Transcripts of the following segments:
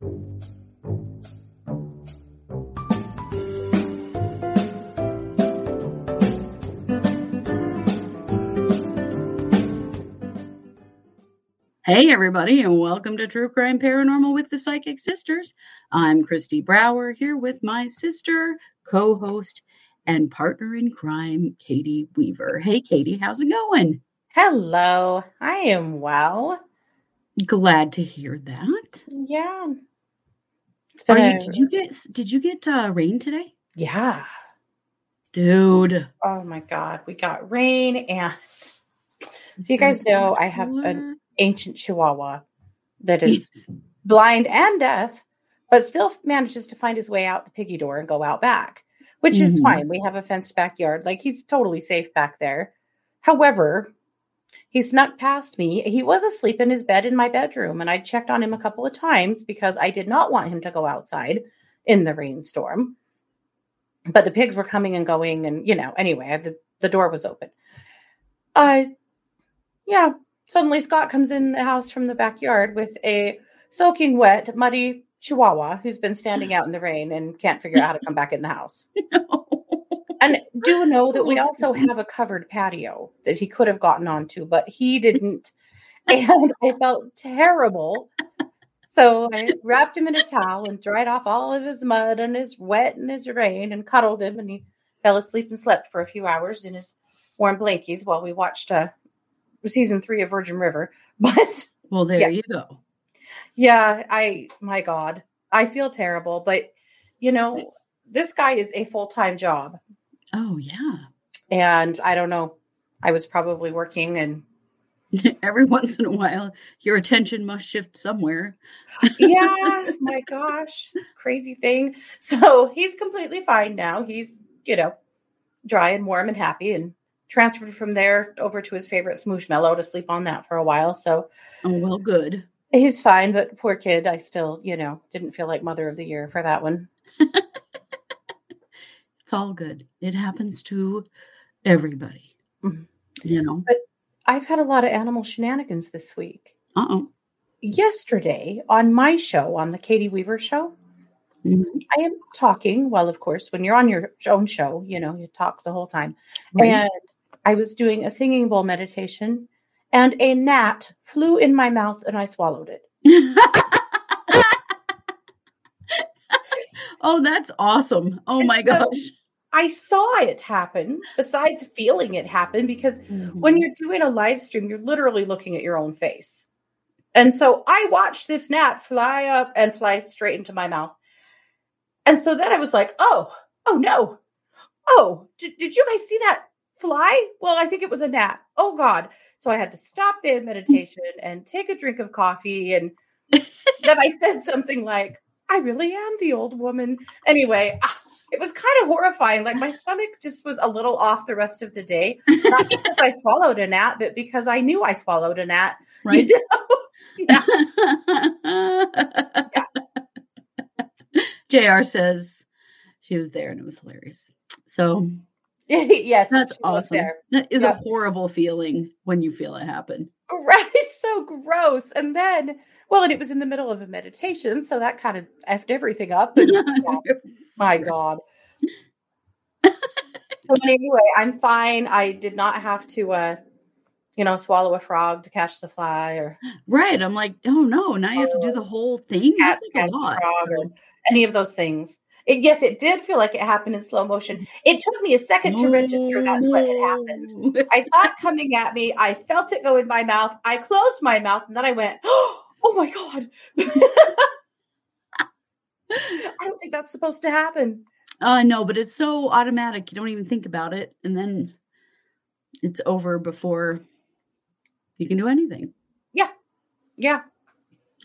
Hey, everybody, and welcome to True Crime Paranormal with the Psychic Sisters. I'm Christy Brower here with my sister, co host, and partner in crime, Katie Weaver. Hey, Katie, how's it going? Hello, I am well. Glad to hear that. Yeah. Are you, did you get did you get uh, rain today? Yeah. Dude. Oh my god, we got rain and so you guys know I have an ancient chihuahua that is blind and deaf, but still manages to find his way out the piggy door and go out back, which mm-hmm. is fine. We have a fenced backyard. Like he's totally safe back there. However, he snuck past me. He was asleep in his bed in my bedroom, and I checked on him a couple of times because I did not want him to go outside in the rainstorm. But the pigs were coming and going, and you know, anyway, the, the door was open. Uh, yeah, Suddenly, Scott comes in the house from the backyard with a soaking wet, muddy chihuahua who's been standing out in the rain and can't figure out how to come back in the house. No. And do know that we also have a covered patio that he could have gotten onto, but he didn't. And I felt terrible. So I wrapped him in a towel and dried off all of his mud and his wet and his rain and cuddled him. And he fell asleep and slept for a few hours in his warm blankies while we watched a season three of Virgin River. But well, there yeah. you go. Yeah, I my God, I feel terrible, but you know, this guy is a full time job. Oh yeah, and I don't know. I was probably working and every once in a while your attention must shift somewhere yeah my gosh crazy thing so he's completely fine now he's you know dry and warm and happy and transferred from there over to his favorite smooshmallow to sleep on that for a while. So, oh well, good. He's fine, but poor kid, I still, you know, didn't feel like mother of the year for that one. it's all good. It happens to everybody, mm-hmm. you know. But I've had a lot of animal shenanigans this week. Uh oh. Yesterday on my show, on the Katie Weaver show, Mm-hmm. I am talking. Well, of course, when you're on your own show, you know, you talk the whole time. Right. And I was doing a singing bowl meditation, and a gnat flew in my mouth, and I swallowed it. oh, that's awesome! Oh my gosh. I saw it happen, besides feeling it happen, because mm-hmm. when you're doing a live stream, you're literally looking at your own face. And so I watched this gnat fly up and fly straight into my mouth. And so then I was like, oh, oh no. Oh, did, did you guys see that fly? Well, I think it was a gnat. Oh God. So I had to stop the meditation and take a drink of coffee. And then I said something like, I really am the old woman. Anyway, ah, it was kind of horrifying. Like my stomach just was a little off the rest of the day. Not because I swallowed a gnat, but because I knew I swallowed a gnat. Right. You know? yeah. yeah. JR says she was there and it was hilarious. So yes, that's awesome. That is yep. a horrible feeling when you feel it happen. Right. It's so gross. And then, well, and it was in the middle of a meditation, so that kind of effed everything up. My God. so anyway, I'm fine. I did not have to uh you know, swallow a frog to catch the fly or right. I'm like, oh no, now you have to do the whole thing. That's like a lot. Any of those things. It, yes, it did feel like it happened in slow motion. It took me a second to register that's what had happened. I saw it coming at me. I felt it go in my mouth. I closed my mouth and then I went, oh my God. I don't think that's supposed to happen. I uh, know, but it's so automatic. You don't even think about it. And then it's over before you can do anything. Yeah. Yeah.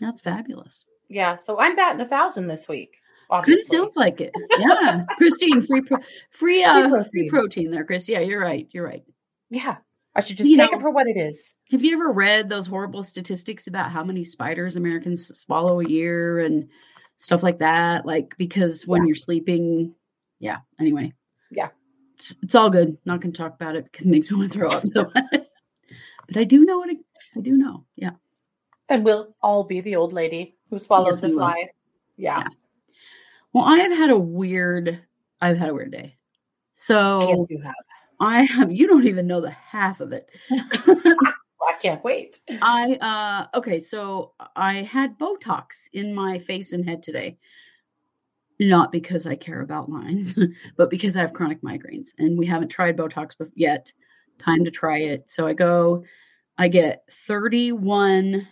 That's fabulous. Yeah. So I'm batting a thousand this week. Kind of sounds like it. Yeah. Christine, free pro- free uh free protein. free protein there, Chris. Yeah, you're right. You're right. Yeah. I should just you take know, it for what it is. Have you ever read those horrible statistics about how many spiders Americans swallow a year and stuff like that? Like because when yeah. you're sleeping, yeah. Anyway. Yeah. It's, it's all good. Not going to talk about it because it makes me want to throw up. So, but I do know what I, I do know. Yeah. Then we'll all be the old lady who swallowed yes, the fly. Yeah. Yeah. Well, I have had a weird. I've had a weird day. So Yes, you have. I have. You don't even know the half of it. I can't wait. I uh okay, so I had Botox in my face and head today. Not because I care about lines, but because I have chronic migraines and we haven't tried Botox yet. Time to try it. So I go, I get 31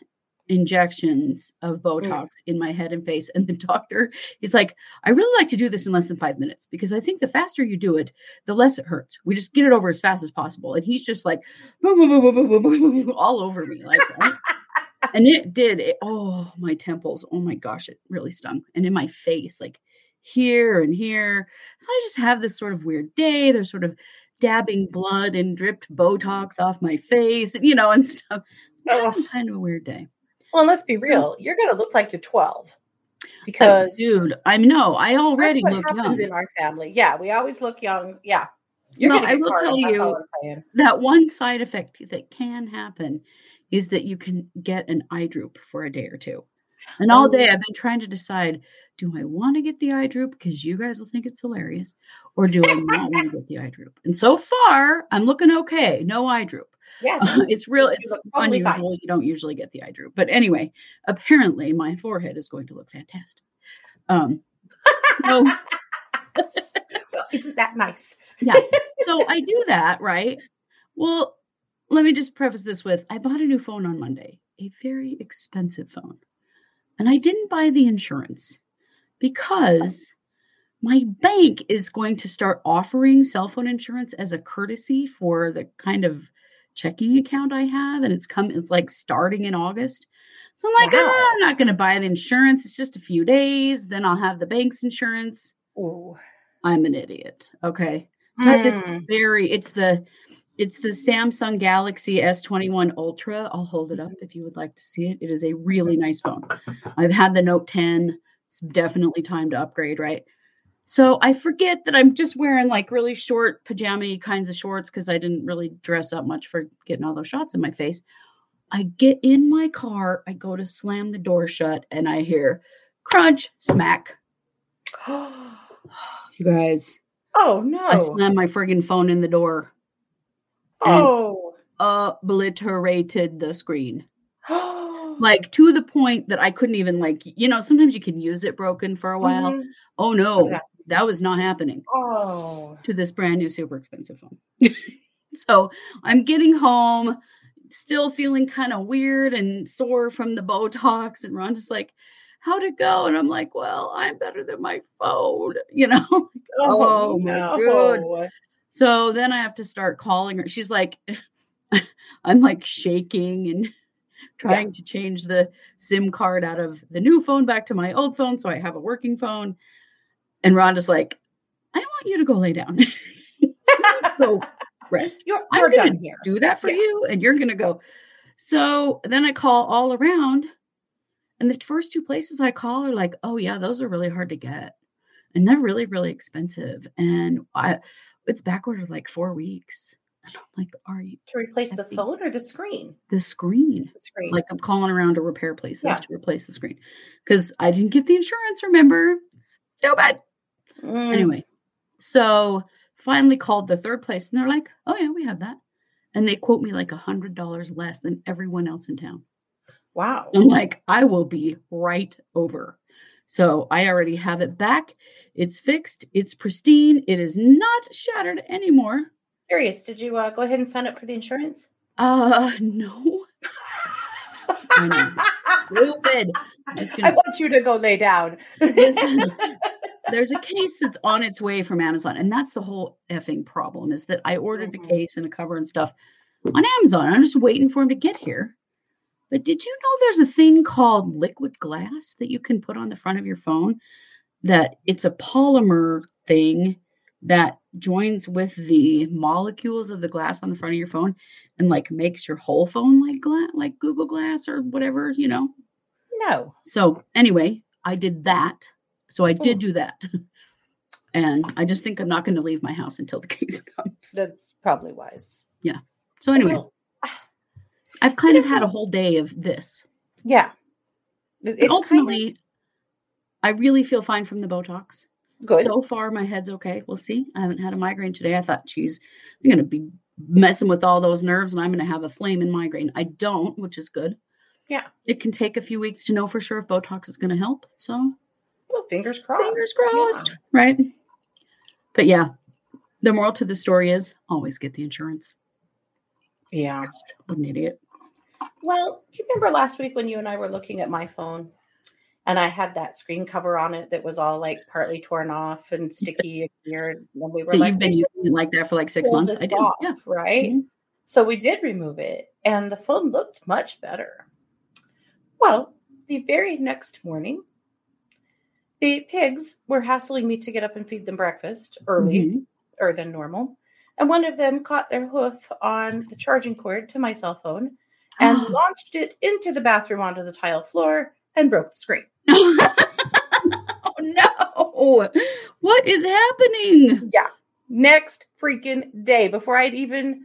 injections of mm. Botox mm. in my head and face. And the doctor is like, I really like to do this in less than five minutes because I think the faster you do it, the less it hurts. We just get it over as fast as possible. And he's just like, boom, boom, boom, boom, boom, boom, boom, all over me. Like, and it did. It, oh, my temples. Oh my gosh, it really stung. And in my face, like here and here. So I just have this sort of weird day. There's sort of dabbing blood and dripped Botox off my face, you know, and stuff. Oh. Kind of a weird day. Well, let's be real. You're going to look like you're 12 Oh, because dude, I know I already look happens young. in our family. Yeah, we always look young. Yeah. You're No, I will tell you- all I'm saying. that one side effect that can happen is that you can get an eye droop for a day or two. And all day Oh. I've been trying to decide do I want to get the eye droop because you guys will think it's hilarious, or do I not want to get the eye droop? And so far, I'm looking okay. No eye droop. Yeah. Uh, it's real. It's totally fine. unusual. You don't usually get the eye droop, but anyway, apparently my forehead is going to look fantastic. Um, so Well, isn't that nice? yeah. So I do that, right? Well, let me just preface this with I bought a new phone on Monday, a very expensive phone. And I didn't buy the insurance because my bank is going to start offering cell phone insurance as a courtesy for the kind of checking account I have. And it's come, it's like starting in August. So I'm like, Wow. "Ah, I'm not going to buy the insurance. It's just a few days. Then I'll have the bank's insurance. Oh, I'm an idiot. Okay. So I have this Mm. very it's the it's the Samsung Galaxy S21 Ultra. I'll hold it up if you would like to see it. It is a really nice phone. I've had the Note 10. It's definitely time to upgrade, right? So I forget that I'm just wearing like really short pajama kinds of shorts because I didn't really dress up much for getting all those shots in my face. I get in my car, I go to slam the door shut, and I hear crunch, smack. You guys, oh no. I slammed my friggin' phone in the door, oh. obliterated the screen. Like to the point that I couldn't even like, you know, sometimes you can use it broken for a while. Mhm. Oh no, Okay. That was not happening Oh. to this brand new super expensive phone. so I'm getting home, still feeling kind of weird and sore from the Botox, and Ron just like, how'd it go? And I'm like, well, I'm better than my phone, you know. Oh, oh, my God. So then I have to start calling her. She's like, I'm like shaking and trying to change the SIM card out of the new phone back to my old phone so I have a working phone. And Rhonda's like, I want you to go lay down. go rest. You're, I'm you're done here. do that for Yeah. you, and you're gonna go. So then I call all around, and the first two places I call are like, oh yeah, those are really hard to get, and they're really really expensive, and I, it's back ordered like four weeks. And I'm like, are you To replace the phone or the screen? the screen? The screen. Like I'm calling around to repair places Yeah. to replace the screen because I didn't get the insurance. Remember, stupid. Mm. Anyway, so finally called the third place and they're like, oh, yeah, we have that. And they quote me like a hundred dollars less than everyone else in town. Wow. I'm like, I will be right over. So I already have it back. It's fixed. It's pristine. It is not shattered anymore. Curious, did you uh, go ahead and sign up for the insurance? Uh, no. I know. Stupid. Just I want you to go lay down. There's a case that's on its way from Amazon, and that's the whole effing problem is that I ordered Mhm. the case and the cover and stuff on Amazon. I'm just waiting for him to get here. But did you know there's a thing called liquid glass that you can put on the front of your phone? That it's a polymer thing that joins with the molecules of the glass on the front of your phone and like makes your whole phone like glass, like Google Glass or whatever, you know. no. So anyway, I did that. So I did Oh. do that. And I just think I'm not going to leave my house until the case comes. That's probably wise. Yeah. So anyway, Well, I've kind of had a whole day of this. yeah. But kind of- ultimately, I really feel fine from the Botox. Good. So far, my head's okay. We'll see. I haven't had a migraine today. I thought, geez, I'm going to be messing with all those nerves and I'm going to have a flame in migraine. I don't, which is good. Yeah. It can take a few weeks to know for sure if Botox is going to help. So, well, fingers crossed. Fingers crossed. Yeah. Right. But yeah, the moral to the story is always get the insurance. Yeah. What an idiot. Well, do you remember last week when you and I were looking at my phone and I had that screen cover on it that was all like partly torn off and sticky and weird. And we were That like, you've been using it like that for like six months. this I did. off," Yeah. Right. Mhm. So we did remove it and the phone looked much better. Well, the very next morning, the pigs were hassling me to get up and feed them breakfast early Mhm. or than normal. And one of them caught their hoof on the charging cord to my cell phone and launched it into the bathroom onto the tile floor and broke the screen. oh no! What is happening? Yeah. Next freaking day, before I'd even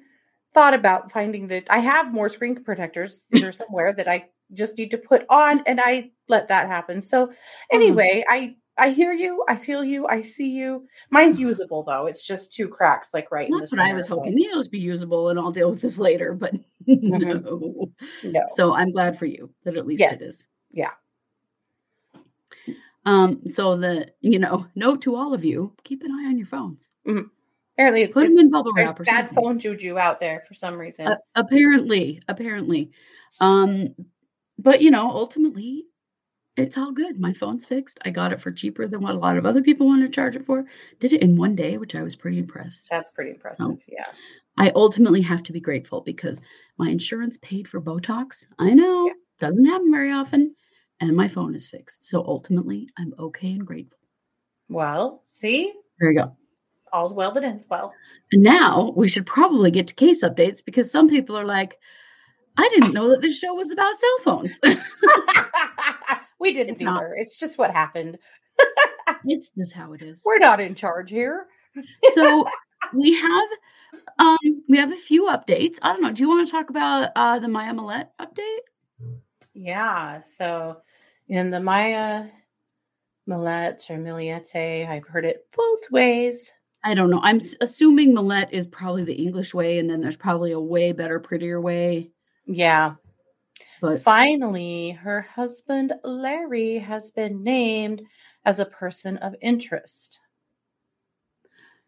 thought about finding that I have more screen protectors here somewhere that I just need to put on, and I let that happen. So anyway, I I hear you, I feel you, I see you. Mine's usable though; it's just two cracks, like right. in That's what I was hoping. Maybe it'll be usable, and I'll deal with this later. But no. No. So I'm glad for you that at least Yes. it is. Yeah. Um. So the you know note to all of you: keep an eye on your phones. Apparently, it's, Put them in bubble wrap or bad something. phone juju out there for some reason. Uh, apparently, apparently. Um. But you know, ultimately, it's all good. My phone's fixed. I got it for cheaper than what a lot of other people want to charge it for. Did it in one day, which I was pretty impressed. That's pretty impressive. Oh. Yeah. I ultimately have to be grateful because my insurance paid for Botox. I know Yeah. doesn't happen very often, and my phone is fixed. So ultimately, I'm okay and grateful. Well, see, There you go. all's well that ends well. And now we should probably get to case updates because some people are like, I didn't know that this show was about cell phones. we didn't It's not. either. It's just what happened. it's just how it is. We're not in charge here. so we have um we have a few updates. I don't know. Do you want to talk about uh the Maya Millette update? Yeah. So in the Maya Millet or Miliete, I've heard it both ways. I don't know. I'm assuming Millette is probably the English way, and then there's probably a way better, prettier way. Yeah. But Finally, her husband Larry has been named as a person of interest.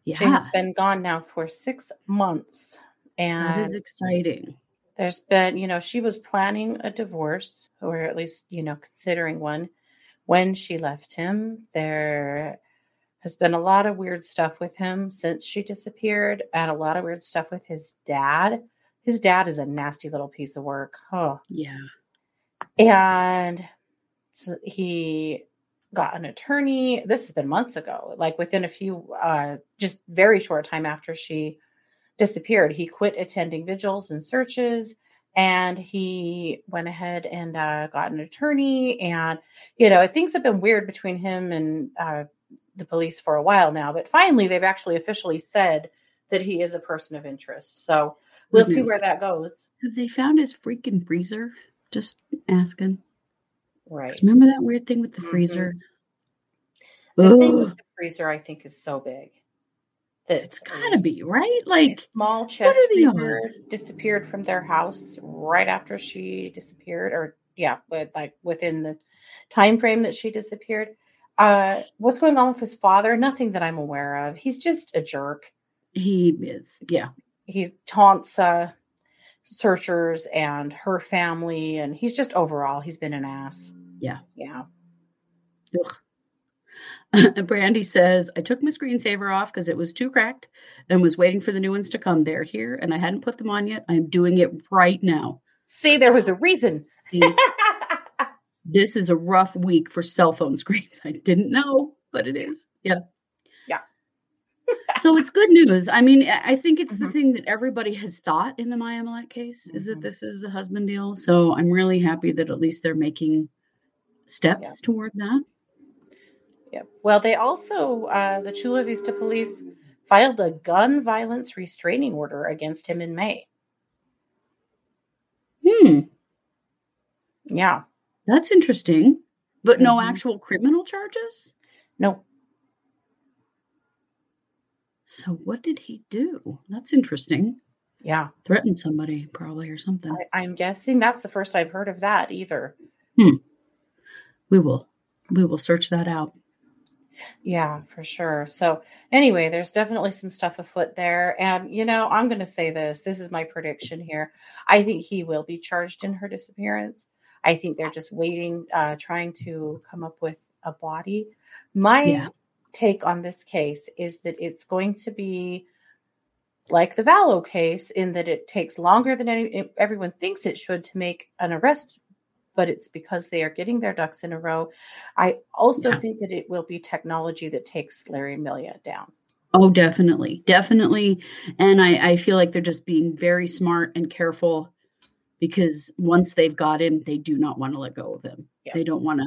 yeah, She's been gone now for six months. And is exciting. there's been, you know, she was planning a divorce, or at least, you know, considering one when she left him. There has been a lot of weird stuff with him since she disappeared, and a lot of weird stuff with his dad. His dad is a nasty little piece of work. Oh, Yeah. and so he got an attorney. This has been months ago, like within a few, uh, just very short time after she disappeared. He quit attending vigils and searches and he went ahead and uh, got an attorney. And, you know, things have been weird between him and uh, the police for a while now, but finally they've actually officially said that he is a person of interest. So we'll Good see where that goes. Have they found his freaking freezer? Just asking. Right. Remember that weird thing with the Mhm. freezer? The thing with the freezer, I think, is so big that it's gotta be right. Like, a small chest freezer disappeared from their house right after she disappeared, or yeah, but like within the time frame that she disappeared. Uh, what's going on with his father? Nothing that I'm aware of. He's just a jerk. He is. Yeah. He taunts uh, searchers and her family, and he's just overall, he's been an ass. Yeah. Yeah. Ugh. Brandy says, I took my screensaver off because it was too cracked and was waiting for the new ones to come. They're here and I hadn't put them on yet. I'm doing it right now. See, there was a reason. See, this is a rough week for cell phone screens. I didn't know, but it is. Yeah. Yeah. So it's good news. I mean, I think it's the Mhm. thing that everybody has thought in the Maya Millette case is that Mhm. this is a husband deal. So I'm really happy that at least they're making steps toward that. Yeah. Well, they also, uh, the Chula Vista police filed a gun violence restraining order against him in May. Hmm. Yeah. That's interesting. but no Mhm. actual criminal charges. No, So what did he do? That's interesting. yeah. Threatened somebody probably or something. I, I'm guessing that's the first I've heard of that either. We will we will search that out. Yeah, for sure. So, anyway, there's definitely some stuff afoot there. And, you know, I'm going to say this this is my prediction here. I think he will be charged in her disappearance. I think they're just waiting, uh, trying to come up with a body. My Yeah. Take on this case is that it's going to be like the Vallow case in that it takes longer than any, everyone thinks it should to make an arrest, but it's because they are getting their ducks in a row. I also Yeah. think that it will be technology that takes Larry Millette down. Oh, definitely. Definitely. And I, I feel like they're just being very smart and careful because once they've got him, they do not want to let go of him. Yeah. They don't want to,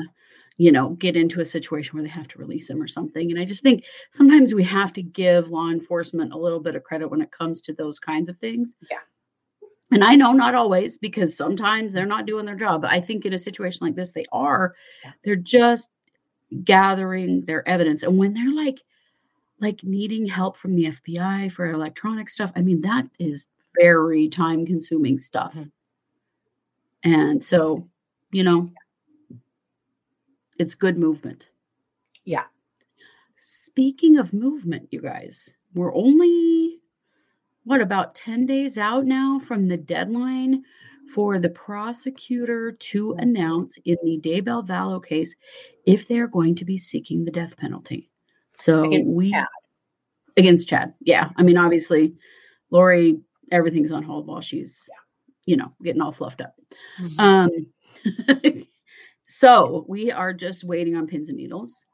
you know, get into a situation where they have to release him or something. And I just think sometimes we have to give law enforcement a little bit of credit when it comes to those kinds of things. Yeah. And I know not always because sometimes they're not doing their job. But I think in a situation like this, they are. Yeah. They're just gathering their evidence. And when they're like, like needing help from the FBI for electronic stuff, I mean, that is very time consuming stuff. Mhm. And so, you know, it's good movement. Yeah. Speaking of movement, you guys, we're only what about 10 days out now from the deadline for the prosecutor to announce in the Daybell Vallow case if they're going to be seeking the death penalty. So Against we Chad. against Chad. Yeah. I mean, obviously, Lori, everything's on hold while she's, you know, getting all fluffed up. Mhm. Um, so we are just waiting on pins and needles.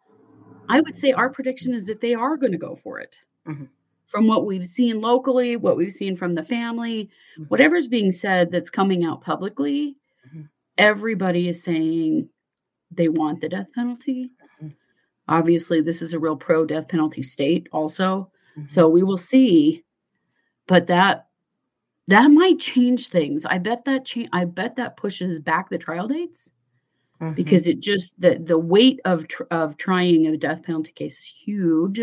I would say our prediction is that they are going to go for it. Mhm. From what we've seen locally, what we've seen from the family, Mhm. whatever's being said that's coming out publicly, Mhm. everybody is saying they want the death penalty. Mhm. Obviously, this is a real pro death penalty state, also. Mhm. So we will see, but that that might change things. I bet that cha- I bet that pushes back the trial dates Mhm. because it just the the weight of tr- of trying a death penalty case is huge.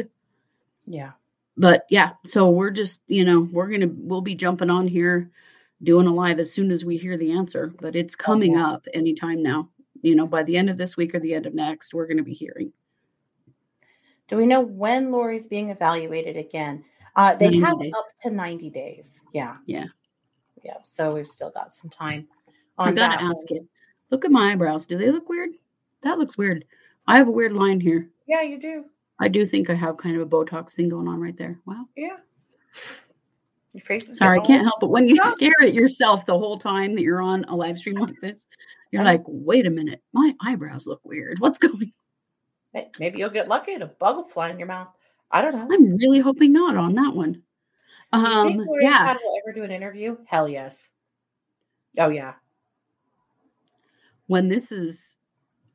yeah. But yeah, so we're just you know we're gonna we'll be jumping on here, doing a live as soon as we hear the answer. But it's coming yeah. up anytime now. You know, by the end of this week or the end of next, we're gonna be hearing. Do we know when Lori's being evaluated again? Uh, they have days. up to 90 days. Yeah. Yeah. Yeah. So we've still got some time I on gotta that. ask one. it. Look at my eyebrows. Do they look weird? That looks weird. I have a weird line here. Yeah, you do. I do think I have kind of a Botox thing going on right there. Wow. Yeah. Your face is Sorry, I can't help it. When you No. stare at yourself the whole time that you're on a live stream like this, you're like, wait a minute, my eyebrows look weird. What's going Hey, Maybe you'll get lucky and a bug will fly in your mouth. I don't know. I'm really hoping not on that one. Do you think Um Lori yeah. Will ever do an interview? Hell yes. Oh yeah. When this is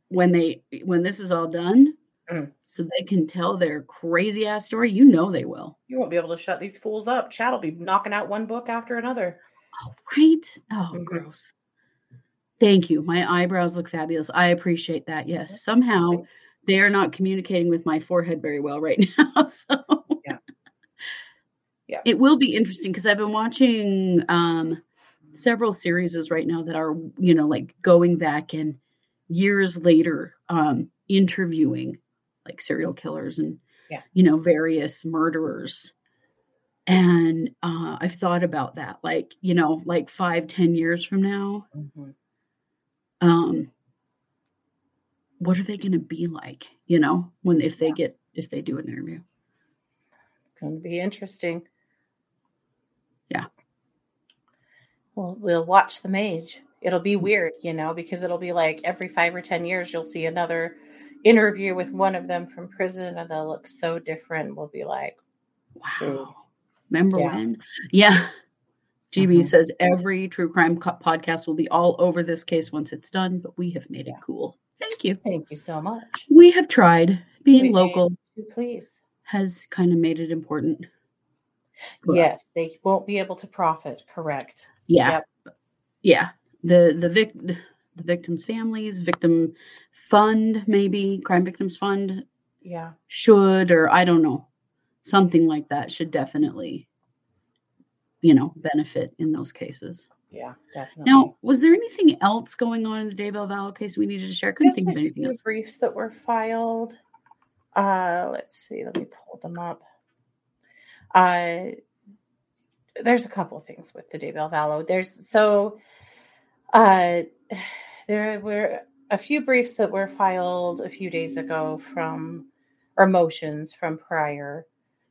when they when this is all done, Mm. so they can tell their crazy ass story, you know they will. You won't be able to shut these fools up. Chad will be knocking out one book after another. Oh, right? Oh, Mhm. gross. Thank you. My eyebrows look fabulous. I appreciate that. Yes. Somehow they are not communicating with my forehead very well right now. So Yeah. Yeah. It will be interesting because I've been watching um several series right now that are, you know, like going back and years later, um, interviewing like serial killers and Yeah. you know, various murderers. And uh, I've thought about that, like, you know, like five, ten years from now, Mhm. um, what are they going to be like? You know, when if they Yeah. get if they do an interview. It's going to be interesting. Yeah. Well, we'll watch the mage. It'll be weird, you know, because it'll be like every five or 10 years, you'll see another interview with one of them from prison and they'll look so different. We'll be like, Wow. Remember Yeah. when? Yeah. GB Mhm. says every true crime co- podcast will be all over this case once it's done, but we have made it cool. Thank you. thank you so much. We have tried. Being We- local Please. has kind of made it important. us. Yes, they won't be able to profit. Correct. Yeah. Yep. Yeah. The the vic the victims' families, victim fund, maybe crime victims fund Yeah. should, or I don't know, something like that should definitely, you know, benefit in those cases. Yeah, definitely. Now, was there anything else going on in the Daybell Vallow case we needed to share? I couldn't There's think of anything else. briefs that were filed. Uh, let's see. Let me pull them up. Uh, there's a couple things with the Daybell Vallow. There's so uh, there were a few briefs that were filed a few days ago from or motions from prior.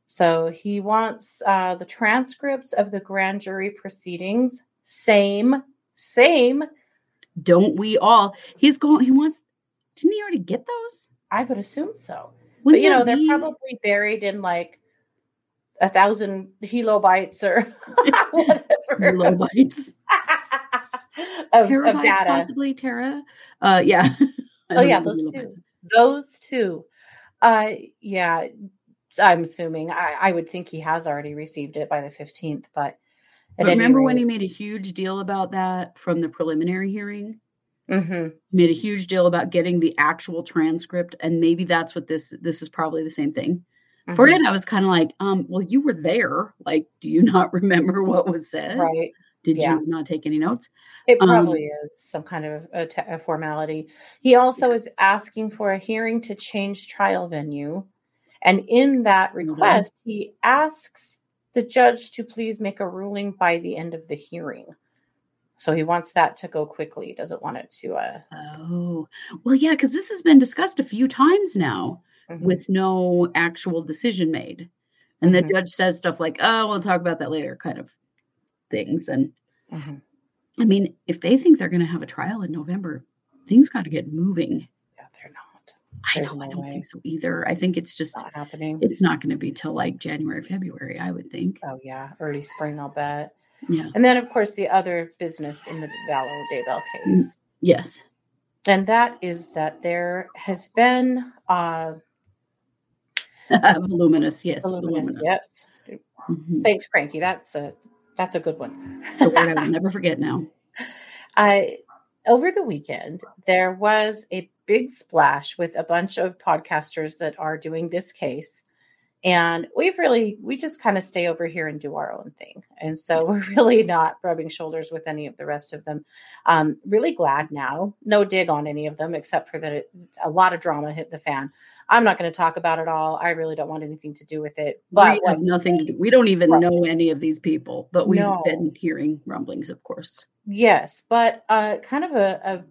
So he wants uh, the transcripts of the grand jury proceedings. Same, same. Don't we all? He's going. He wants. Didn't he already get those? I would assume so. but Wouldn't you know, that they're probably buried in like a thousand kilobytes or whatever kilobytes. of, of data. possibly Tera. Uh, yeah. Oh yeah, those two. Those two. Uh, yeah. I'm assuming. I, I would think he has already received it by the 15th, but. But remember when he made a huge deal about that from the preliminary hearing? hmm He made a huge deal about getting the actual transcript, and maybe that's what this this is probably the same thing. For Mm-hmm. it, I was kind of like, um, well, you were there. Like, do you not remember what was said? Right. Did yeah. you not take any notes? It Um, probably is some kind of a, formality. He also is asking for a hearing to change trial venue. And in that Mm-hmm. request, he asks the judge to please make a ruling by the end of the hearing. So he wants that to go quickly. He doesn't want it to uh Oh, well, yeah, because this has been discussed a few times now mhm. with no actual decision made. And the Mhm. judge says stuff like, oh, we'll talk about that later, kind of things. And Mhm. I mean, if they think they're going to have a trial in November, things got to get moving. yeah, they're not. I There's know, I don't way. think so either. I think it's just, Not happening. it's not going to be till like January, February, I would think. oh yeah, early spring, I'll bet. Yeah. And then of course the other business in the Vallow Daybell case. Yes. And that is that there has been uh voluminous. Yes. voluminous, Voluminous. yes. Mhm. Thanks, Frankie. That's a that's a good one. A word I will never forget now. I over the weekend there was a big splash with a bunch of podcasters that are doing this case. And we've really we just kind of stay over here and do our own thing. And so we're really not rubbing shoulders with any of the rest of them. Um, really glad now. No dig on any of them except for that it, a lot of drama hit the fan. I'm not going to talk about it all. I really don't want anything to do with it. But we have nothing to do. We don't even know any of these people, but we've No. been hearing rumblings, of course. Yes, but uh, kind of a, a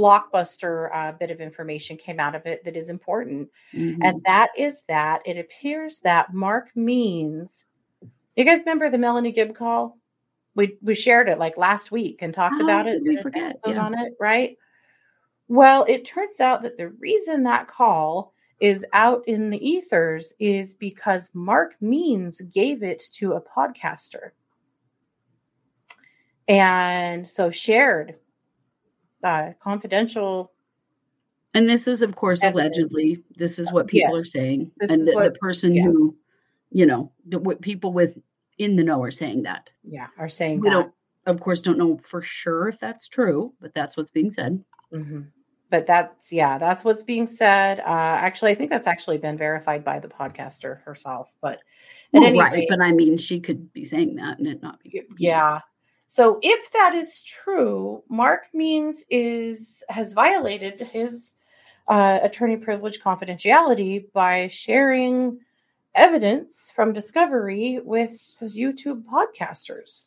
blockbuster uh, bit of information came out of it that is important, Mhm. and that is that it appears that Mark Means. You guys remember the Melanie Gibb call? We we shared it like last week and talked How about it. we forget? Yeah. on it, right? Well, it turns out that the reason that call is out in the ethers is because Mark Means gave it to a podcaster. And so shared uh, confidential. And this is, of course, Evidence. allegedly. This is what people Yes. are saying, This and the, the person yeah. who, you know, the, what people with in the know are saying that. Yeah, are saying We that. don't, of course, don't know for sure if that's true, but that's what's being said. Mhm. But that's yeah, that's what's being said. Uh, actually, I think that's actually been verified by the podcaster herself. But Well, right, rate, but I mean, she could be saying that and it not be. yeah. So if that is true, Mark Means is has violated his uh, attorney privilege confidentiality by sharing evidence from discovery with YouTube podcasters.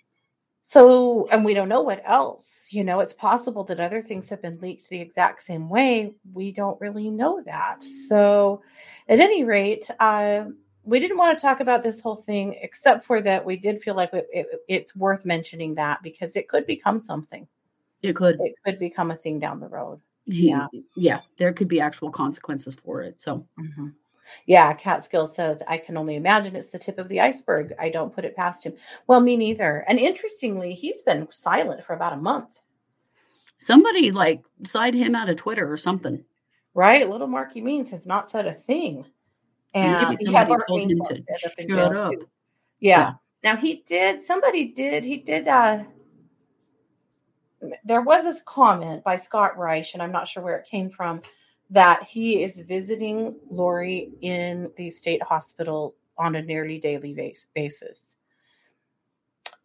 So, and we don't know what else. You know, it's possible that other things have been leaked the exact same way. We don't really know that. So, at any rate, uh, we didn't want to talk about this whole thing, except for that we did feel like it, it, it's worth mentioning that because it could become something. It could. it could become a thing down the road. Yeah. yeah, there could be actual consequences for it. So Yeah, Catskill said, I can only imagine it's the tip of the iceberg. I don't put it past him. Well, me neither. And interestingly, he's been silent for about a month, somebody like side him out of Twitter or something. right? Little Marky Means has not said a thing. And Maybe somebody told him to shut jail, up. too. Yeah. Yeah. Now he did, somebody did, he did, uh, there was this comment by Scott Reich, and I'm not sure where it came from, that he is visiting Lori in the state hospital on a nearly daily base, basis.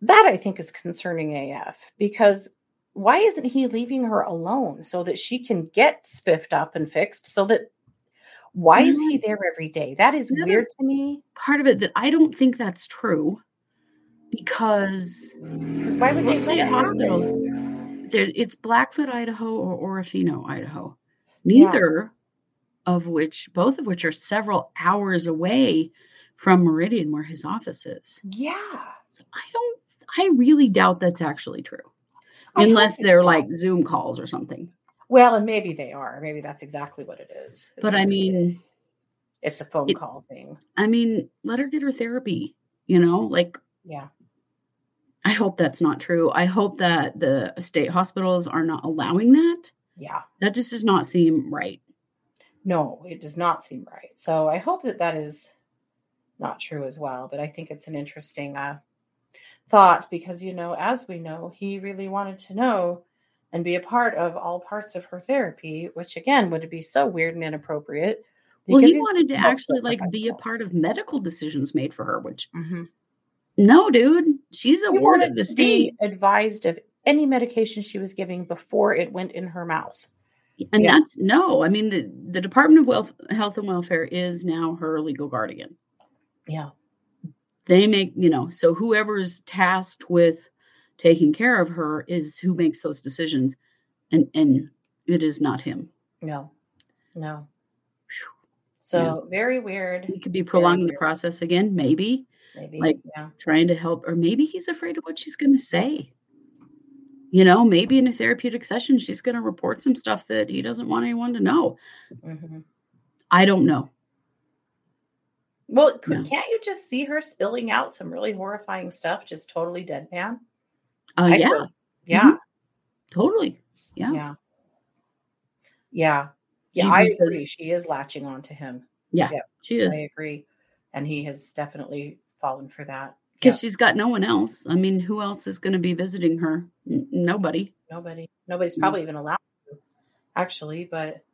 That I think is concerning AF because why isn't he leaving her alone so that she can get spiffed up and fixed? So that why is he there every day? That is The other- weird to me. Part of it that I don't think that's true because why would they state hospitals, it's Blackfoot, Idaho, or Orofino, Idaho. Yeah. Neither of which, both of which are several hours away from Meridian, where his office is. Yeah. So I don't, I really doubt that's actually true, I unless they're like Zoom calls or something. Well, and maybe they are. Maybe that's exactly what it is. But I mean, it's a phone it- call thing. I mean, let her get her therapy. You know, like Yeah. I hope that's not true. I hope that the state hospitals are not allowing that. Yeah. That just does not seem right. No, it does not seem right. So I hope that that is not true as well. But I think it's an interesting uh, thought because, you know, as we know, he really wanted to know and be a part of all parts of her therapy, which again would be so weird and inappropriate. Well, he wanted to actually like be a part of medical decisions made for her, which Mhm. no, dude, she's a ward of the state, advised of any medication she was giving before it went in her mouth. and yeah. that's no. I mean, the the Department of Wealth, Health and Welfare is now her legal guardian. Yeah. They make you know, so whoever's tasked with taking care of her is who makes those decisions, and and it is not him. No. No. Phew. So very weird. He could be prolonging the process again, maybe Maybe. like- yeah. trying to help, or maybe he's afraid of what she's going to say. You know, maybe in a therapeutic session, she's going to report some stuff that he doesn't want anyone to know. hmm I don't know. Well, could, can't you just see her spilling out some really horrifying stuff, just totally deadpan? Uh, I yeah, could. Yeah. totally. Yeah. Yeah. Yeah. Yeah. I just agree. She is latching on to him. Yeah, Yeah, she is I agree. And he has definitely fallen for that. Because she's got no one else. I mean, who else is going to be visiting her? N- nobody. Nobody, nobody's Mm. probably even allowed to, actually, but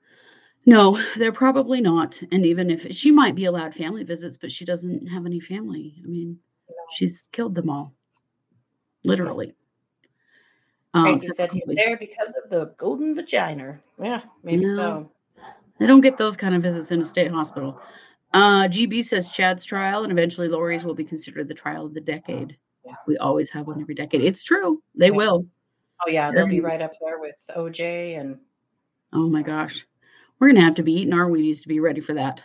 No, they're probably not. And even if she might be allowed family visits, but she doesn't have any family. I mean, she's killed them all, literally. Um, Frankie except said for he's there because of the golden vagina. Yeah, maybe No. so. They don't get those kind of visits in a state hospital. Uh, GB says Chad's trial and eventually Lori's will be considered the trial of the decade. We always have one every decade. It's true. They will. Oh yeah, they'll be right up there with OJ and Oh my gosh. We're going to have to be eating our Wheaties to be ready for that.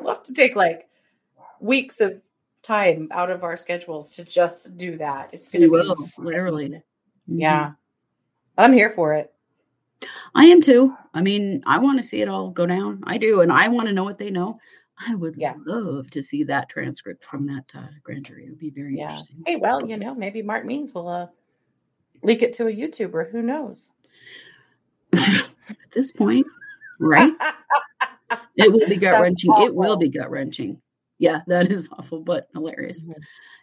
we'll have to take like weeks of time out of our schedules to just do that. It's gonna will, be literally. Mhm. Yeah. I'm here for it. I am too. I mean, I want to see it all go down. I do. And I want to know what they know. I would Yeah. love to see that transcript from that uh, grand jury. It would be very Yeah. interesting. Hey, well, you know, maybe Mark Means will uh leak it to a YouTuber. Who knows? At this point, right? It will be gut wrenching. It will be gut wrenching. Yeah, that is awful, but hilarious. Mhm.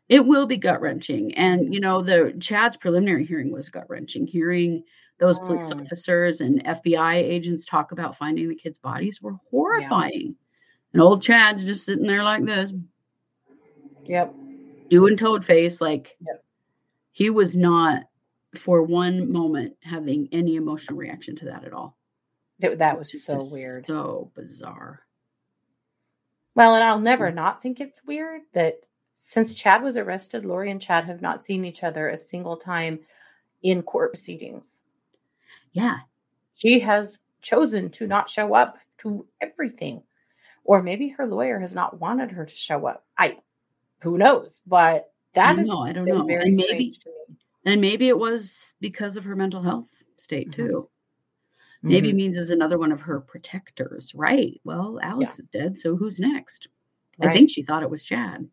It will be gut wrenching. And, you know, the Chad's preliminary hearing was gut wrenching. Hearing those police Mm. officers and FBI agents talk about finding the kids' bodies were horrifying. And old Chad's just sitting there like this, Yep. doing toad face. Like Yep. he was not for one moment having any emotional reaction to that at all. That, that was so weird. So bizarre. Well, and I'll never not think it's weird that since Chad was arrested, Lori and Chad have not seen each other a single time in court proceedings. Yeah. She has chosen to not show up to everything. Or maybe her lawyer has not wanted her to show up. I who knows? But that is. I don't know. very And maybe strange to me. And maybe it was because of her mental health state Mhm. too. Maybe Mhm. Means is another one of her protectors, right? Well, Alex is dead, so who's next? I think she thought it was Chad.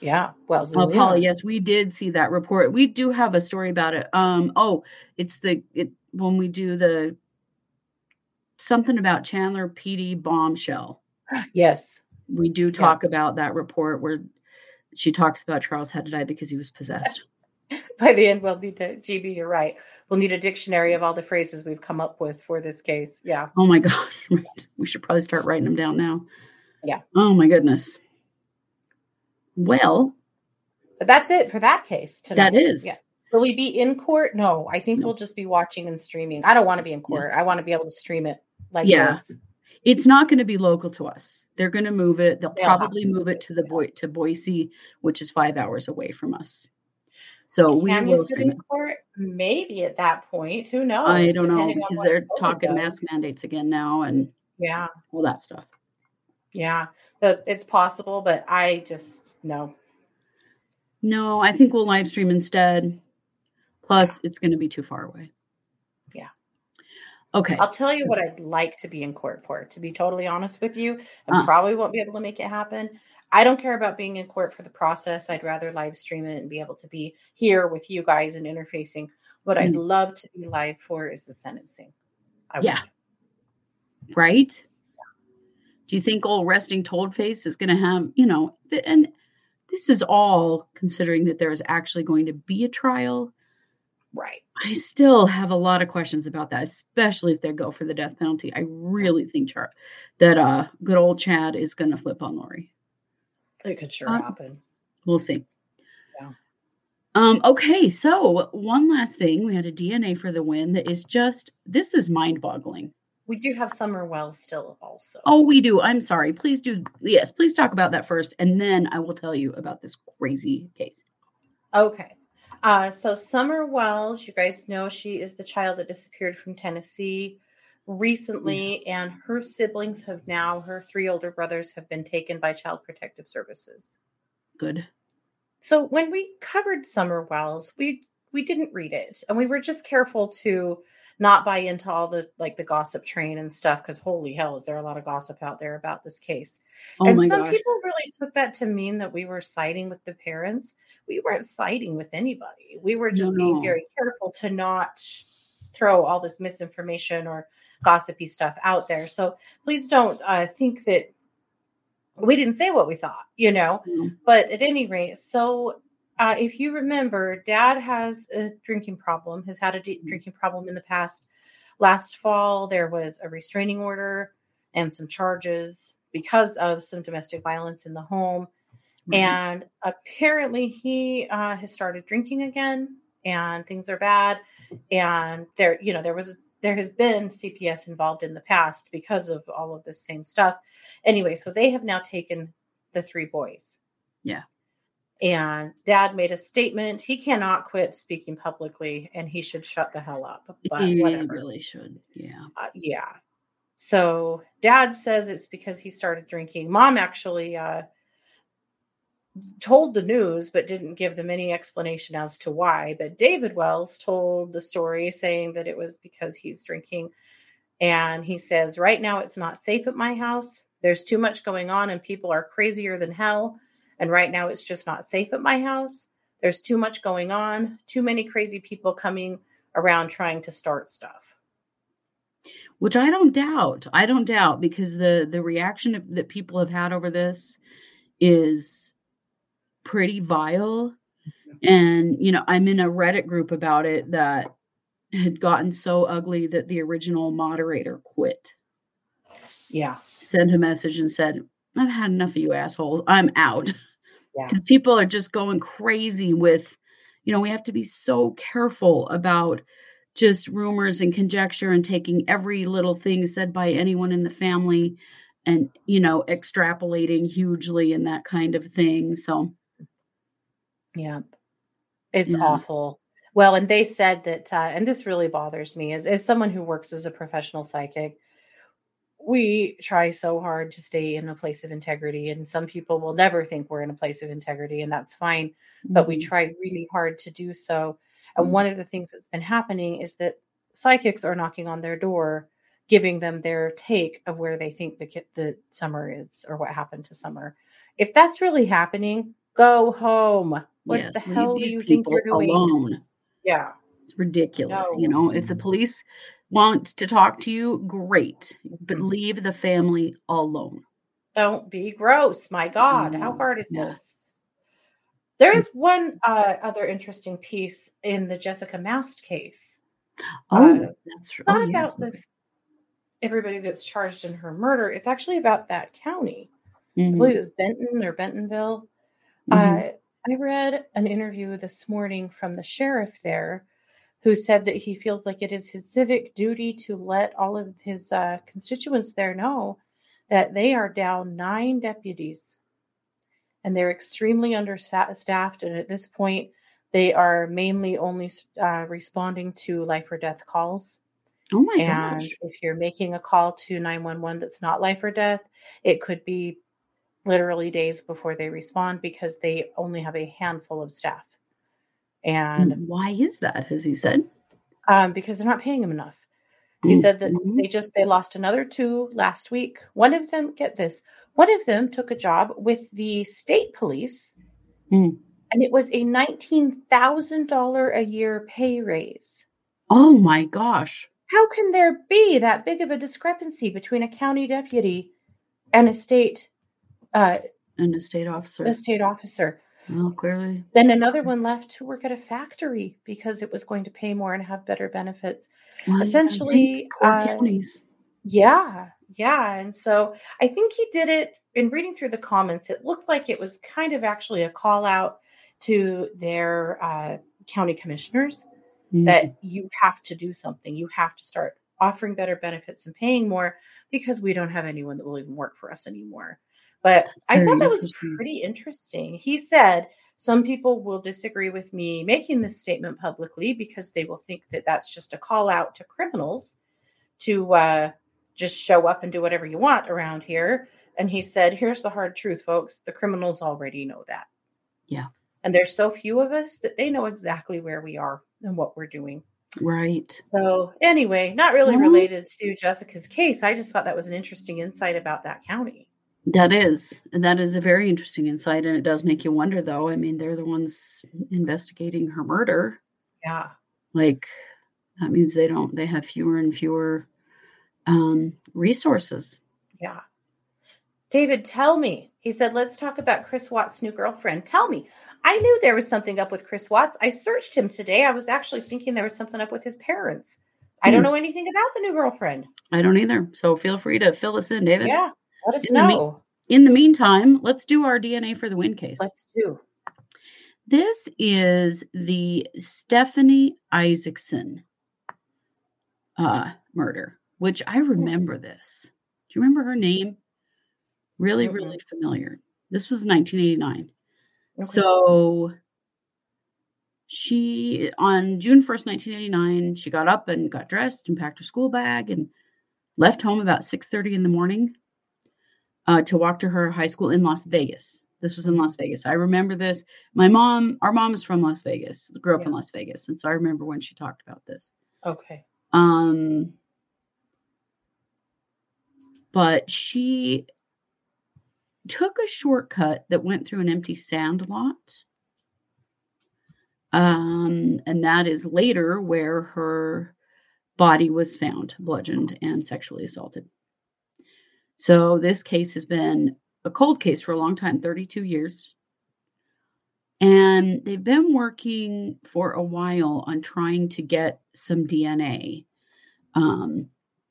Yeah. Well, Oh, Paula, yes, we did see that report. We do have a story about it. Um, oh, it's the it when we do the something about Chandler PD bombshell. Yes. We do talk about that report where she talks about Charles had to die because he was possessed. By the end, we'll need to, GB, you're right. We'll need a dictionary of all the phrases we've come up with for this case. Yeah. Oh my gosh, right. We should probably start writing them down now. Yeah. Oh my goodness. Well, But that's it for that case. Tonight. that is. Yeah. Will we be in court? No, I think No. we'll just be watching and streaming. I don't want to be in court. I want to be able to stream it like Yeah. this. It's not going to be local to us. They're going to move it. They'll They'll probably move it to the Boy to Boise, which is five hours away from us. So we Can will sit stream in it. court? Maybe at that point. Who knows? I don't know because they're talking does. mask mandates again now and Yeah. all that stuff. Yeah. But it's possible, but I just no. No, I think we'll live stream instead. Plus, it's going to be too far away. Yeah. Okay. I'll tell you what I'd like to be in court for. To be totally honest with you, I Uh. probably won't be able to make it happen. I don't care about being in court for the process. I'd rather live stream it and be able to be here with you guys and interfacing. What I'd Mm. love to be live for is the sentencing. I would. Yeah. right? Do you think old resting told face is going to have, you know, th- and this is all considering that there is actually going to be a trial. Right. I still have a lot of questions about that, especially if they go for the death penalty. I really think Char- that uh good old Chad is going to flip on Lori. It could sure Uh, happen. We'll see. Yeah. Um, okay, so one last thing. We had a DNA for the win that is just this is mind-boggling. We do have Summer Wells still also. Oh, we do. I'm sorry. Please do. Yes, please talk about that first, and then I will tell you about this crazy case. Okay. Uh, so Summer Wells, you guys know she is the child that disappeared from Tennessee recently, and her siblings have now, her three older brothers have been taken by Child Protective Services. Good. So when we covered Summer Wells, we we didn't read it, and we were just careful to not buy into all the like the gossip train and stuff because holy hell, is there a lot of gossip out there about this case? Oh and some gosh. people really took that to mean that we were siding with the parents. We weren't siding with anybody. We were just No, being very careful to not throw all this misinformation or gossipy stuff out there. So please don't uh, think that we didn't say what we thought, you know. No. But at any rate, so uh, if you remember, Dad has a drinking problem. Has had a Mm-hmm. drinking problem in the past. Last fall, there was a restraining order and some charges because of some domestic violence in the home. Mhm. And apparently, he uh, has started drinking again, and things are bad. And there, you know, there was there has been CPS involved in the past because of all of this same stuff. Anyway, so they have now taken the three boys. Yeah. And dad made a statement. He cannot quit speaking publicly and he should shut the hell up. But he whatever. really should. Yeah. Uh, yeah. So dad says it's because he started drinking. Mom actually uh, told the news, but didn't give them any explanation as to why. But David Wells told the story saying that it was because he's drinking. And he says, right now it's not safe at my house. There's too much going on and people are crazier than hell. And right now it's just not safe at my house. There's too much going on, too many crazy people coming around trying to start stuff. Which I don't doubt. I don't doubt because the the reaction that people have had over this is pretty vile. And you know, I'm in a Reddit group about it that had gotten so ugly that the original moderator quit. Yeah. Sent a message and said, "I've had enough of you assholes. I'm out." Yeah. because people are just going crazy with you know we have to be so careful about just rumors and conjecture and taking every little thing said by anyone in the family and you know extrapolating hugely and that kind of thing so Yeah. It's Yeah. awful. Well, and they said that, uh, and this really bothers me as, as someone who works as a professional psychic, we try so hard to stay in a place of integrity. And some people will never think we're in a place of integrity, and that's fine. But we Mhm. try really hard to do so. And one of the things that's been happening is that psychics are knocking on their door, giving them their take of where they think the the summer is or what happened to summer. If that's really happening, go home. What yes, the hell do you think you're doing? alone. Yeah. It's ridiculous. No. You know, if the police want to talk to you, great, but Mhm. leave the family alone. Don't be gross. My God, how Mm, hard is yeah. this? There is one uh, other interesting piece in the Jessica Mast case. Oh, Uh, that's not oh, yes, about the everybody that's charged in her murder. It's actually about that county. I Mhm, believe it was Benton or Bentonville. mhm. Uh, I read an interview this morning from the sheriff there who said that he feels like it is his civic duty to let all of his uh, constituents there know that they are down nine deputies and they're extremely understaffed. And at this point, they are mainly only uh, responding to life or death calls. oh my and gosh. if you're making a call to 911 that's not life or death, it could be literally days before they respond because they only have a handful of staff. And And why is that? Has he said? um, because they're not paying him enough. He Mm, said that mhm. they just they lost another two last week. One of them, get this, one of them took a job with the state police, Mm. and it was a nineteen thousand dollar a year pay raise. Oh my gosh. How can there be that big of a discrepancy between a county deputy and a state uh, And a state officer. a state officer? Well, clearly. Then another one left to work at a factory because it was going to pay more and have better benefits. Well, Essentially, uh, counties. Yeah, yeah. And so I think he did it in reading through the comments. It looked like it was kind of actually a call out to their uh, county commissioners Mm, that you have to do something. You have to start offering better benefits and paying more because we don't have anyone that will even work for us anymore. But I thought that was pretty interesting. He said some people will disagree with me making this statement publicly because they will think that that's just a call out to criminals to uh, just show up and do whatever you want around here. And he said, here's the hard truth, folks. The criminals already know that. Yeah. And there's so few of us that they know exactly where we are and what we're doing. right. So, anyway, not really related to Jessica's case. I just thought that was an interesting insight about that county. That is. And that is a very interesting insight. And it does make you wonder, though. I mean, they're the ones investigating her murder. Yeah. Like, that means they don't, they have fewer and fewer um, resources. Yeah. David, tell me. He said, let's talk about Chris Watts' new girlfriend. Tell me. I knew there was something up with Chris Watts. I searched him today. I was actually thinking there was something up with his parents. I don't Hmm. know anything about the new girlfriend. I don't either. So feel free to fill us in, David. Yeah. Let us In the know. In the meantime, let's do our DNA for the win case. Let's do. This is the Stephanie Isaacson uh, murder, which I remember this. Do you remember her name? Really, really familiar. This was 1989. Okay. So she, on June 1st, 1989, she got up and got dressed and packed her school bag and left home about 6.30 in the morning uh, to walk to her high school in Las Vegas. This was in Las Vegas. I remember this. My mom, our mom is from Las Vegas, grew up in Las Vegas. And so I remember when she talked about this. Okay. Um, but she took a shortcut that went through an empty sand lot. Um, and that is later where her body was found, bludgeoned and sexually assaulted. So this case has been a cold case for a long time 32 years. And they've been working for a while on trying to get some DNA um,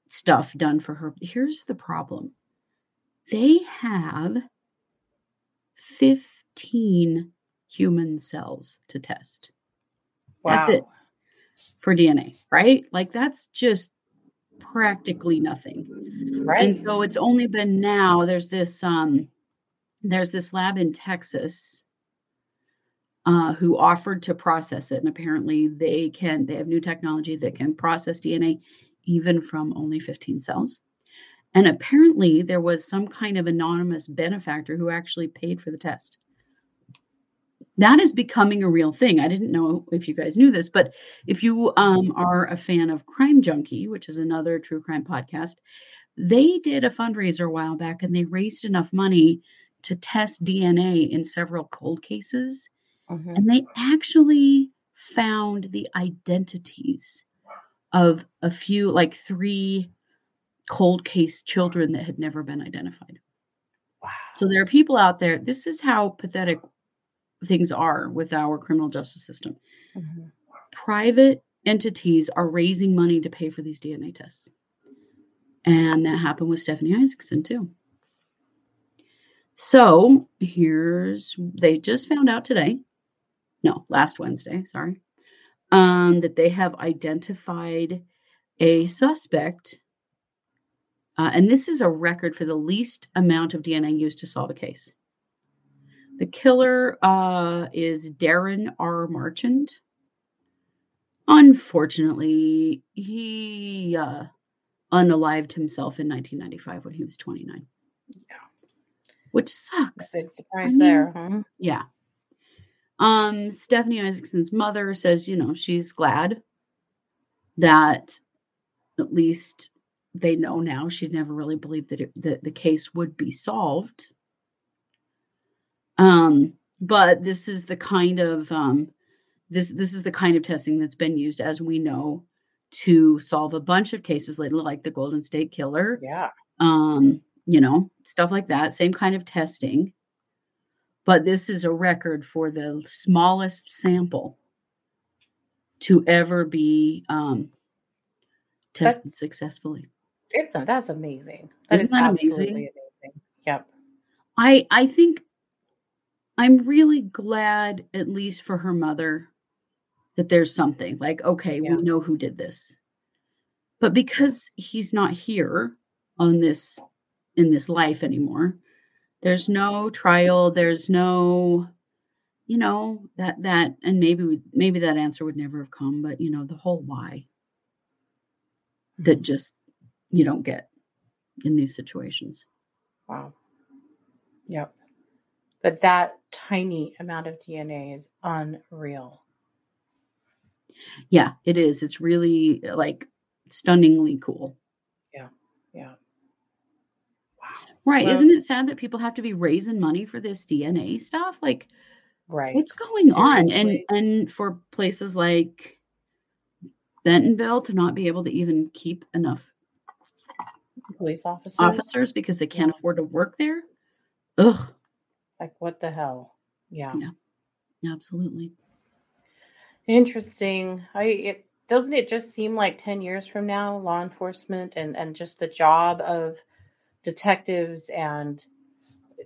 stuff done for her. Here's the problem they have 15 human cells to test Wow. That's it. for DNA, right? Like that's just practically nothing. Right. And so it's only been now there's this um there's this lab in Texas uh who offered to process it and apparently they can they have new technology that can process DNA even from only 15 cells. And apparently there was some kind of anonymous benefactor who actually paid for the test. That is becoming a real thing. I didn't know if you guys knew this, but if you um, are a fan of Crime Junkie, which is another true crime podcast, they did a fundraiser a while back and they raised enough money to test DNA in several cold cases. Mhm. And they actually found the identities of a few, like three cold case children that had never been identified. Wow. So there are people out there. This is how pathetic things are with our criminal justice system. Mhm. Private entities are raising money to pay for these DNA tests. And that happened with Stephanie Isaacson too. So here's they just found out today. No, last Wednesday, sorry. Um, that they have identified a suspect. Uh, and this is a record for the least amount of DNA used to solve a case. The killer uh, is Darren R. Marchand. Unfortunately, he uh, unalived himself in 1995 when he was 29. Yeah. Which sucks. Big surprise mean- there, huh? Yeah. Um, Stephanie Isaacson's mother says, you know, she's glad that at least they know now. She never really believed that, it, that the case would be solved. Um, but this is the kind of um, this this is the kind of testing that's been used, as we know, to solve a bunch of cases lately, like the Golden State Killer Yeah. um, you know, stuff like that, same kind of testing. But this is a record for the smallest sample to ever be um, tested successfully. It's that's amazing. That Isn't is that amazing? amazing. Yep. I I think I'm really glad, at least for her mother, that there's something like, okay, Yeah. we know who did this. But because he's not here on this in this life anymore, there's no trial, there's no, you know, that that and maybe maybe that answer would never have come, but you know, the whole why that just you don't get in these situations. Wow. Yep. But that tiny amount of DNA is unreal. Yeah, it is. It's really like stunningly cool. Yeah. Yeah. Wow. Right. Well- Isn't it sad that people have to be raising money for this DNA stuff? Like Right. what's going on? And and for places like Bentonville to not be able to even keep enough police officers? officers because they can't afford to work there. Ugh, Like what the hell? Yeah. absolutely. Interesting. I it doesn't it just seem like 10 years from now law enforcement and and just the job of detectives and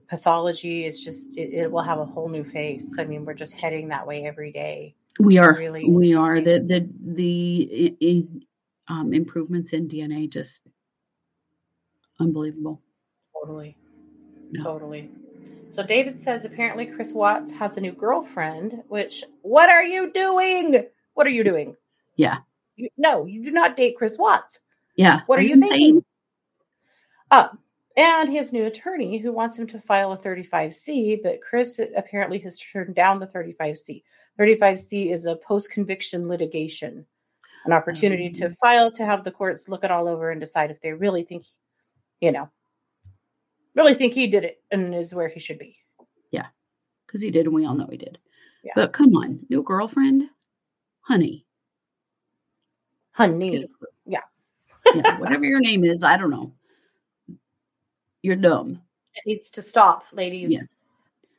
pathology is just it, it will have a whole new face. I mean, we're just heading that way every day. We are really we are the the the i- i- um, improvements in DNA just unbelievable. Totally. Yeah. Totally. So David says apparently Chris Watts has a new girlfriend, which what are you doing? What are you doing? Yeah. You, no, you do not date Chris Watts. Yeah. What are, you insane? thinking? Uh, and his new attorney who wants him to file a 35C, but Chris apparently has turned down the 35C. 35C is a post conviction litigation, an opportunity to Mhm. file to have the courts look it all over and decide if they really think, you know, really think he did it and is where he should be. Yeah, because he did, and we all know he did. Yeah. But come on, new girlfriend, honey. Honey. get a clue. Yeah. yeah, whatever your name is, I don't know. You're dumb. It needs to stop, ladies. Yes.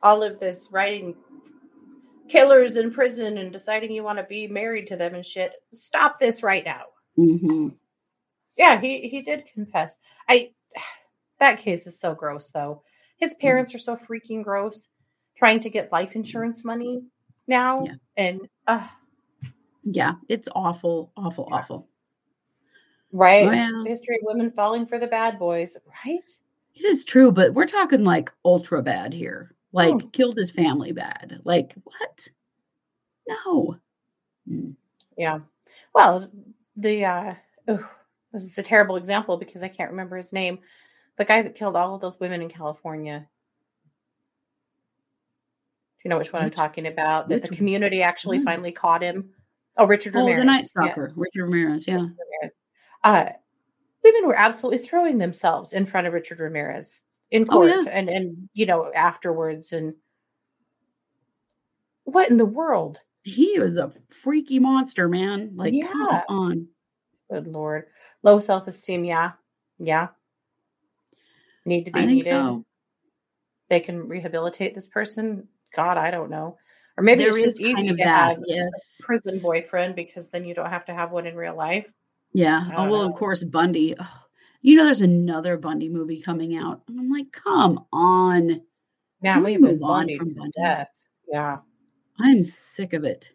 All of this writing killers in prison and deciding you want to be married to them and shit. Stop this right now. hmm Yeah, he he did confess. I that case is so gross though. His parents are so freaking gross trying to get life insurance money now Yeah. and uh, Yeah, it's awful, awful, Yeah. awful. right Well- history of women falling for the bad boys, right? It is true, but we're talking like ultra bad here. Like Oh. killed his family bad. Like what? No. Mm. Yeah. Well, the uh oh, this is a terrible example because I can't remember his name. The guy that killed all of those women in California. Do you know which one Which- I'm talking about? That the community actually yeah. finally caught him. Oh, Richard Oh, Ramirez. the Night Yeah, Stalker, Richard Ramirez. Yeah. Ramirez. Uh, women were absolutely throwing themselves in front of Richard Ramirez in Oh, court yeah. and and you know afterwards and what in the world? He was a freaky monster, man. Like, come Yeah. on. Good lord. Low self esteem, yeah. Yeah. Need to be needed. so. They can rehabilitate this person. God, I don't know. Or maybe There it's just easy kind of to that. have Yes. a prison boyfriend because then you don't have to have one in real life. Yeah. Oh, well, know. of course, Bundy. Oh, you know, there's another Bundy movie coming out. And I'm like, come on. Yeah, we move on from Bundy? death. Yeah. I'm sick of it.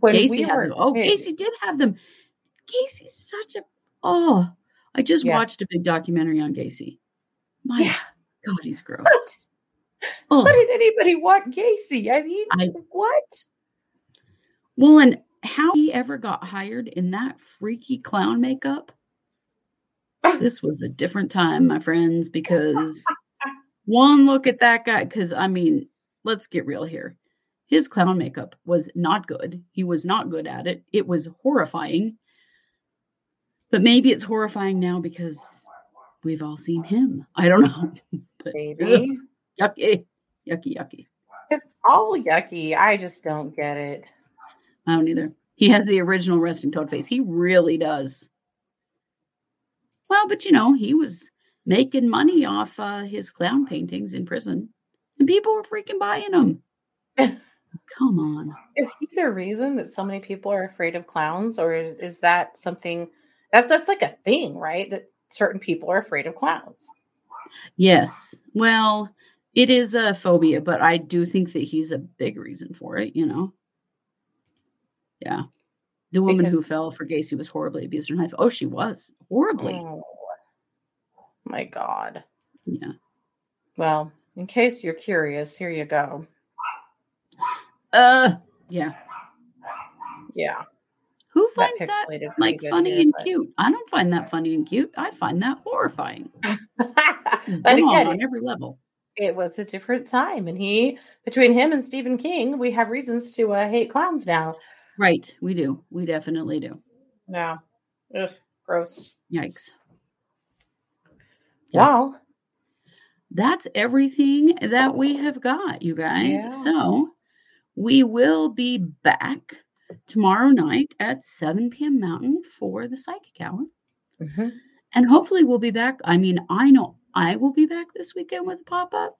When Gacy we had them. Oh, kids- Gacy did have them. Gacy's such a oh. I just Yeah. watched a big documentary on Gacy. My Yeah. God, he's gross. What? Oh, Why did anybody want Gacy? I mean, I- what? well, and how he ever got hired in that freaky clown makeup? This was a different time, my friends, because one look at that guy. Because I mean, let's get real here. His clown makeup was not good. He was not good at it. It was horrifying. But maybe it's horrifying now because we've all seen him. I don't know. But Baby. ugh, yucky, yucky, yucky. It's all yucky. I just don't get it. I don't either. He has the original resting toad face. He really does. Well, but you know, he was making money off uh, his clown paintings in prison, and people were freaking buying them. Come on. Is he the reason that so many people are afraid of clowns, or is, is that something that's that's like a thing, right? That certain people are afraid of clowns. Yes. Well, it is a phobia, but I do think that he's a big reason for it, you know? Yeah. The woman who fell for Gacy was horribly abused in life. Oh, she was horribly. Oh, my God. Yeah. Well, in case you're curious, here you go. Uh, yeah. Yeah, Who finds that pretty like funny here, and but- cute? I don't find that funny and cute. I find that horrifying. but again, on every level. it was a different time, and he between him and Stephen King, we have reasons to uh, hate clowns now. Right. We do. We definitely do. Yeah, Ugh, gross. Yikes. Yeah. Well, That's everything that we have got, you guys. Yeah. So we will be back tomorrow night at 7 p.m. Mountain for the psychic hour. mhm. And hopefully we'll be back. I mean, I know I will be back this weekend with a pop up.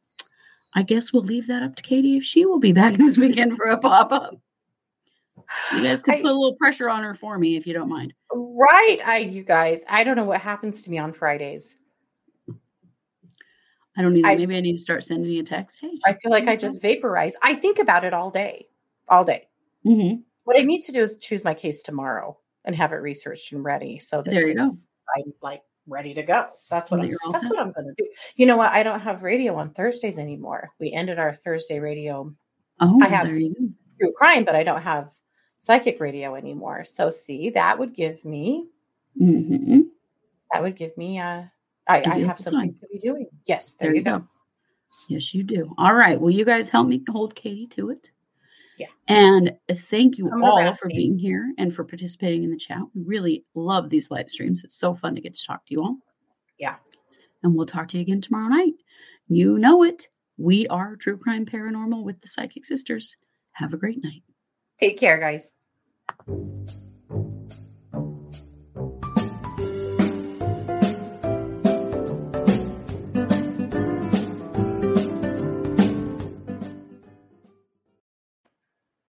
I guess we'll leave that up to Katie if she will be back this weekend for a pop up. You guys can I- put a little pressure on her for me if you don't mind. right. I, you guys, I don't know what happens to me on Fridays. I don't either. I- Maybe I need to start sending you a text. Hey, I feel like I just vaporize. I think about it all day, all day. hmm What I need to do is choose my case tomorrow and have it researched and ready so that There you go. I'm like ready to go. That's what Well, I'm, that's what I'm going to do. You know what? I don't have radio on Thursdays anymore. We ended our Thursday radio Oh, I have- there you go. through crime, but I don't have psychic radio anymore. So see, that would give me hmm that would give me uh I, I have something time. to be doing. Yes, there, There you you go. go. Yes, you do. All right. Will you guys help me hold Katie to it. Yeah. And thank you I'm all for being here and for participating in the chat. We really love these live streams. It's so fun to get to talk to you all. Yeah. And we'll talk to you again tomorrow night. You know it. We are True Crime Paranormal with the Psychic Sisters. Have a great night. Take care, guys.